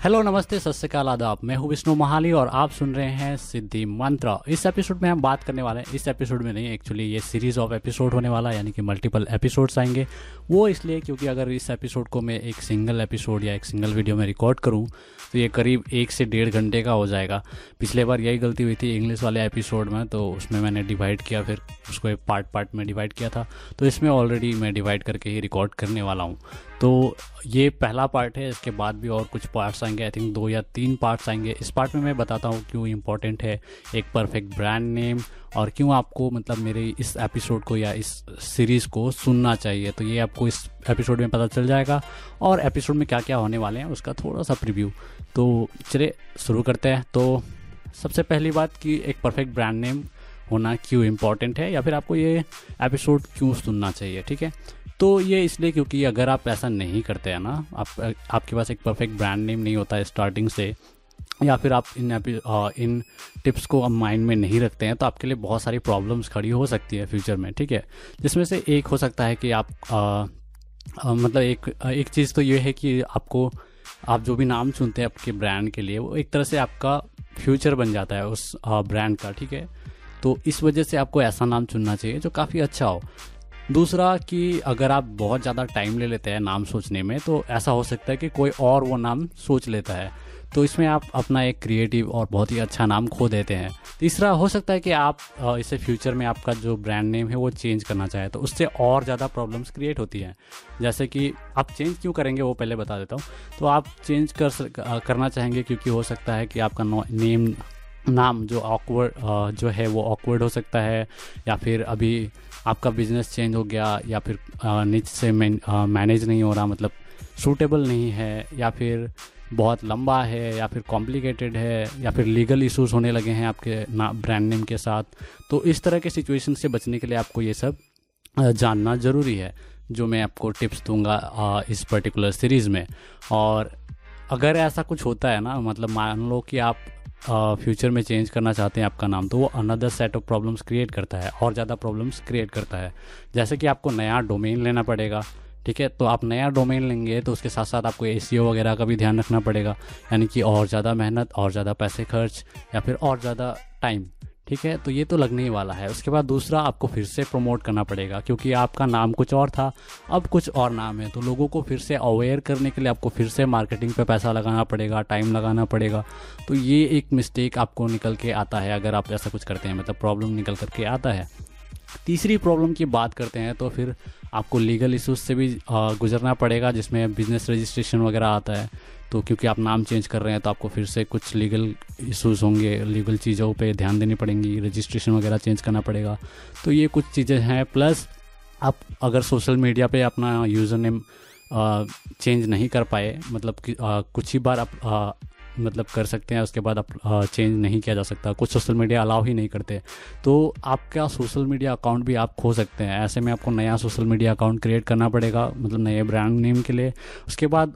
Hello नमस्ते, सत श्रीकाल, आदाब। मैं हूँ विष्णु महाली और आप सुन रहे हैं सिद्धि मंत्र। इस एपिसोड में हम बात करने वाले हैं। इस एपिसोड में नहीं एक्चुअली ये सीरीज़ ऑफ़ एपिसोड होने वाला है, यानी कि मल्टीपल एपिसोड्स आएँगे। वो इसलिए क्योंकि अगर इस एपिसोड को मैं एक सिंगल एपिसोड या एक सिंगल वीडियो में रिकॉर्ड करूँ तो ये करीब एक से डेढ़ घंटे का हो जाएगा। पिछले बार यही गलती हुई थी इंग्लिश वाले एपिसोड में तो उसमें मैंने डिवाइड किया, फिर उसको एक पार्ट पार्ट में डिवाइड किया था। तो इसमें ऑलरेडी मैं डिवाइड करके ही रिकॉर्ड करने वाला हूँ। तो ये पहला पार्ट है, इसके बाद भी और कुछ पार्ट्स आएँगे। आई थिंक दो या तीन पार्ट्स आएँगे। इस पार्ट में मैं बताता हूँ क्यों इम्पोर्टेंट है एक परफेक्ट ब्रांड नेम और क्यों आपको मतलब मेरे इस एपिसोड को या इस सीरीज़ को सुनना चाहिए। तो ये आपको इस एपिसोड में पता चल जाएगा और एपिसोड में क्या क्या होने वाले हैं उसका थोड़ा सा प्रिव्यू तो चलिए, शुरू करते हैं। तो सबसे पहली बात कि एक परफेक्ट ब्रांड नेम होना क्यों इंपॉर्टेंट है या फिर आपको ये एपिसोड क्यों सुनना चाहिए, ठीक है? तो ये इसलिए क्योंकि अगर आप ऐसा नहीं करते हैं ना आप आपके पास एक परफेक्ट ब्रांड नेम नहीं होता है स्टार्टिंग से या फिर आप इन इन टिप्स को अब माइंड में नहीं रखते हैं तो आपके लिए बहुत सारी प्रॉब्लम्स खड़ी हो सकती है फ्यूचर में ठीक है? जिसमें से एक हो सकता है कि आप आ, आ, मतलब एक एक चीज़ तो ये है कि आपको आप जो भी नाम चुनते हैं आपके ब्रांड के लिए वो एक तरह से आपका फ्यूचर बन जाता है उस ब्रांड का ठीक है? तो इस वजह से आपको ऐसा नाम चुनना चाहिए जो काफ़ी अच्छा हो। दूसरा कि अगर आप बहुत ज़्यादा टाइम ले लेते हैं नाम सोचने में तो ऐसा हो सकता है कि कोई और वो नाम सोच लेता है। तो इसमें आप अपना एक क्रिएटिव और बहुत ही अच्छा नाम खो देते हैं। तीसरा, हो सकता है कि आप इसे फ्यूचर में आपका जो ब्रांड नेम है वो चेंज करना चाहें तो उससे और ज़्यादा प्रॉब्लम्स क्रिएट होती हैं। जैसे कि आप चेंज क्यों करेंगे वो पहले बता देता हूँ। तो आप चेंज कर करना चाहेंगे क्योंकि हो सकता है कि आपका नेम नाम जो ऑकवर्ड जो है वो ऑकवर्ड हो सकता है, या फिर अभी आपका बिज़नेस चेंज हो गया, या फिर निच से मैनेज नहीं हो रहा मतलब सूटेबल नहीं है, या फिर बहुत लंबा है, या फिर कॉम्प्लिकेटेड है, या फिर लीगल इश्यूज़ होने लगे हैं आपके ना ब्रांड नेम के साथ तो इस तरह के सिचुएशन से बचने के लिए आपको ये सब जानना ज़रूरी है, जो मैं आपको टिप्स दूँगा इस पर्टिकुलर सीरीज़ में। और अगर ऐसा कुछ होता है ना मतलब मान लो कि आप फ्यूचर में चेंज करना चाहते हैं आपका नाम तो वो another set of problems create करता है, और ज़्यादा प्रॉब्लम्स क्रिएट करता है। जैसे कि आपको नया डोमेन लेना पड़ेगा, ठीक है? तो आप नया डोमेन लेंगे तो उसके साथ साथ आपको ए वगैरह का भी ध्यान रखना पड़ेगा, यानी कि और ज़्यादा मेहनत, और ज़्यादा पैसे खर्च, या फिर और ज़्यादा टाइम ठीक है? तो ये तो लगने ही वाला है। उसके बाद दूसरा आपको फिर से प्रमोट करना पड़ेगा, क्योंकि आपका नाम कुछ और था, अब कुछ और नाम है। तो लोगों को फिर से अवेयर करने के लिए आपको फिर से मार्केटिंग पे पैसा लगाना पड़ेगा टाइम लगाना पड़ेगा। तो ये एक मिस्टेक आपको निकल के आता है, अगर आप ऐसा कुछ करते हैं मतलब प्रॉब्लम निकल करके आता है। तीसरी प्रॉब्लम की बात करते हैं तो फिर आपको लीगल इशूज़ से भी गुजरना पड़ेगा, जिसमें बिज़नेस रजिस्ट्रेशन वगैरह आता है। तो क्योंकि आप नाम चेंज कर रहे हैं तो आपको फिर से कुछ लीगल इशूज़ होंगे लीगल चीज़ों पे ध्यान देनी पड़ेंगी रजिस्ट्रेशन वगैरह चेंज करना पड़ेगा। तो ये कुछ चीज़ें हैं प्लस आप अगर सोशल मीडिया पे अपना यूज़र नेम चेंज नहीं कर पाए मतलब कि आ, कुछ ही बार आप आ, मतलब कर सकते हैं उसके बाद आप चेंज नहीं किया जा सकता। कुछ सोशल मीडिया अलाउ ही नहीं करते। तो आपका सोशल मीडिया अकाउंट भी आप खो सकते हैं। ऐसे में आपको नया सोशल मीडिया अकाउंट क्रिएट करना पड़ेगा मतलब नए ब्रांड नेम के लिए। उसके बाद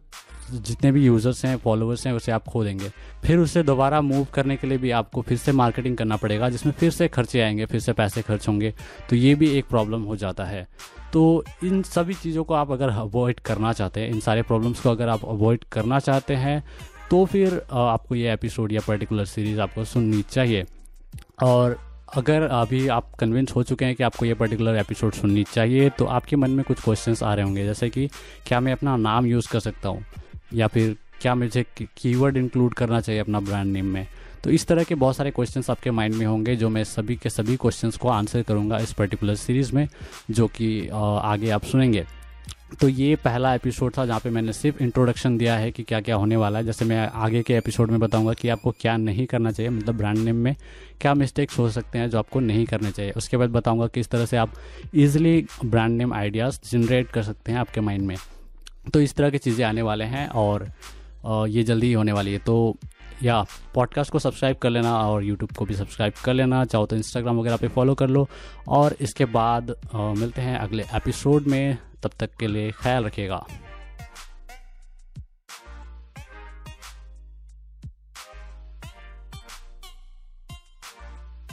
जितने भी यूज़र्स हैं फॉलोअर्स हैं, उसे आप खो देंगे। फिर उसे दोबारा मूव करने के लिए भी आपको फिर से मार्केटिंग करना पड़ेगा, जिसमें फिर से खर्चे आएँगे, फिर से पैसे खर्च होंगे। तो ये भी एक प्रॉब्लम हो जाता है। तो इन सभी चीज़ों को आप अगर अवॉइड करना चाहते हैं, इन सारे प्रॉब्लम्स को अगर आप अवॉइड करना चाहते हैं तो फिर आपको ये एपिसोड या पर्टिकुलर सीरीज़ आपको सुननी चाहिए। और अगर अभी आप कन्विंस हो चुके हैं कि आपको ये पर्टिकुलर एपिसोड सुननी चाहिए तो आपके मन में कुछ क्वेश्चंस आ रहे होंगे, जैसे कि, क्या मैं अपना नाम यूज़ कर सकता हूँ? या फिर क्या मुझे कीवर्ड इंक्लूड करना चाहिए अपना ब्रांड नेम में? तो इस तरह के बहुत सारे क्वेश्चंस आपके माइंड में होंगे जो मैं सभी के सभी क्वेश्चंस को आंसर करूँगा इस पर्टिकुलर सीरीज़ में, जो कि आगे आप सुनेंगे। तो ये पहला एपिसोड था जहाँ पे मैंने सिर्फ़ इंट्रोडक्शन दिया है कि क्या क्या होने वाला है। जैसे मैं आगे के एपिसोड में बताऊँगा कि आपको क्या नहीं करना चाहिए मतलब ब्रांड नेम में क्या मिस्टेक्स हो सकते हैं जो आपको नहीं करने चाहिए। उसके बाद बताऊँगा किस तरह से आप easily brand name ideas generate कर सकते हैं आपके माइंड में। तो इस तरह की चीज़ें आने वाले हैं और ये जल्दी ही होने वाली है। तो या पॉडकास्ट को सब्सक्राइब कर लेना और यूट्यूब को भी सब्सक्राइब कर लेना। चाहो तो इंस्टाग्राम वगैरह पे फॉलो कर लो। और इसके बाद मिलते हैं अगले एपिसोड में। तब तक के लिए ख्याल रखिएगा।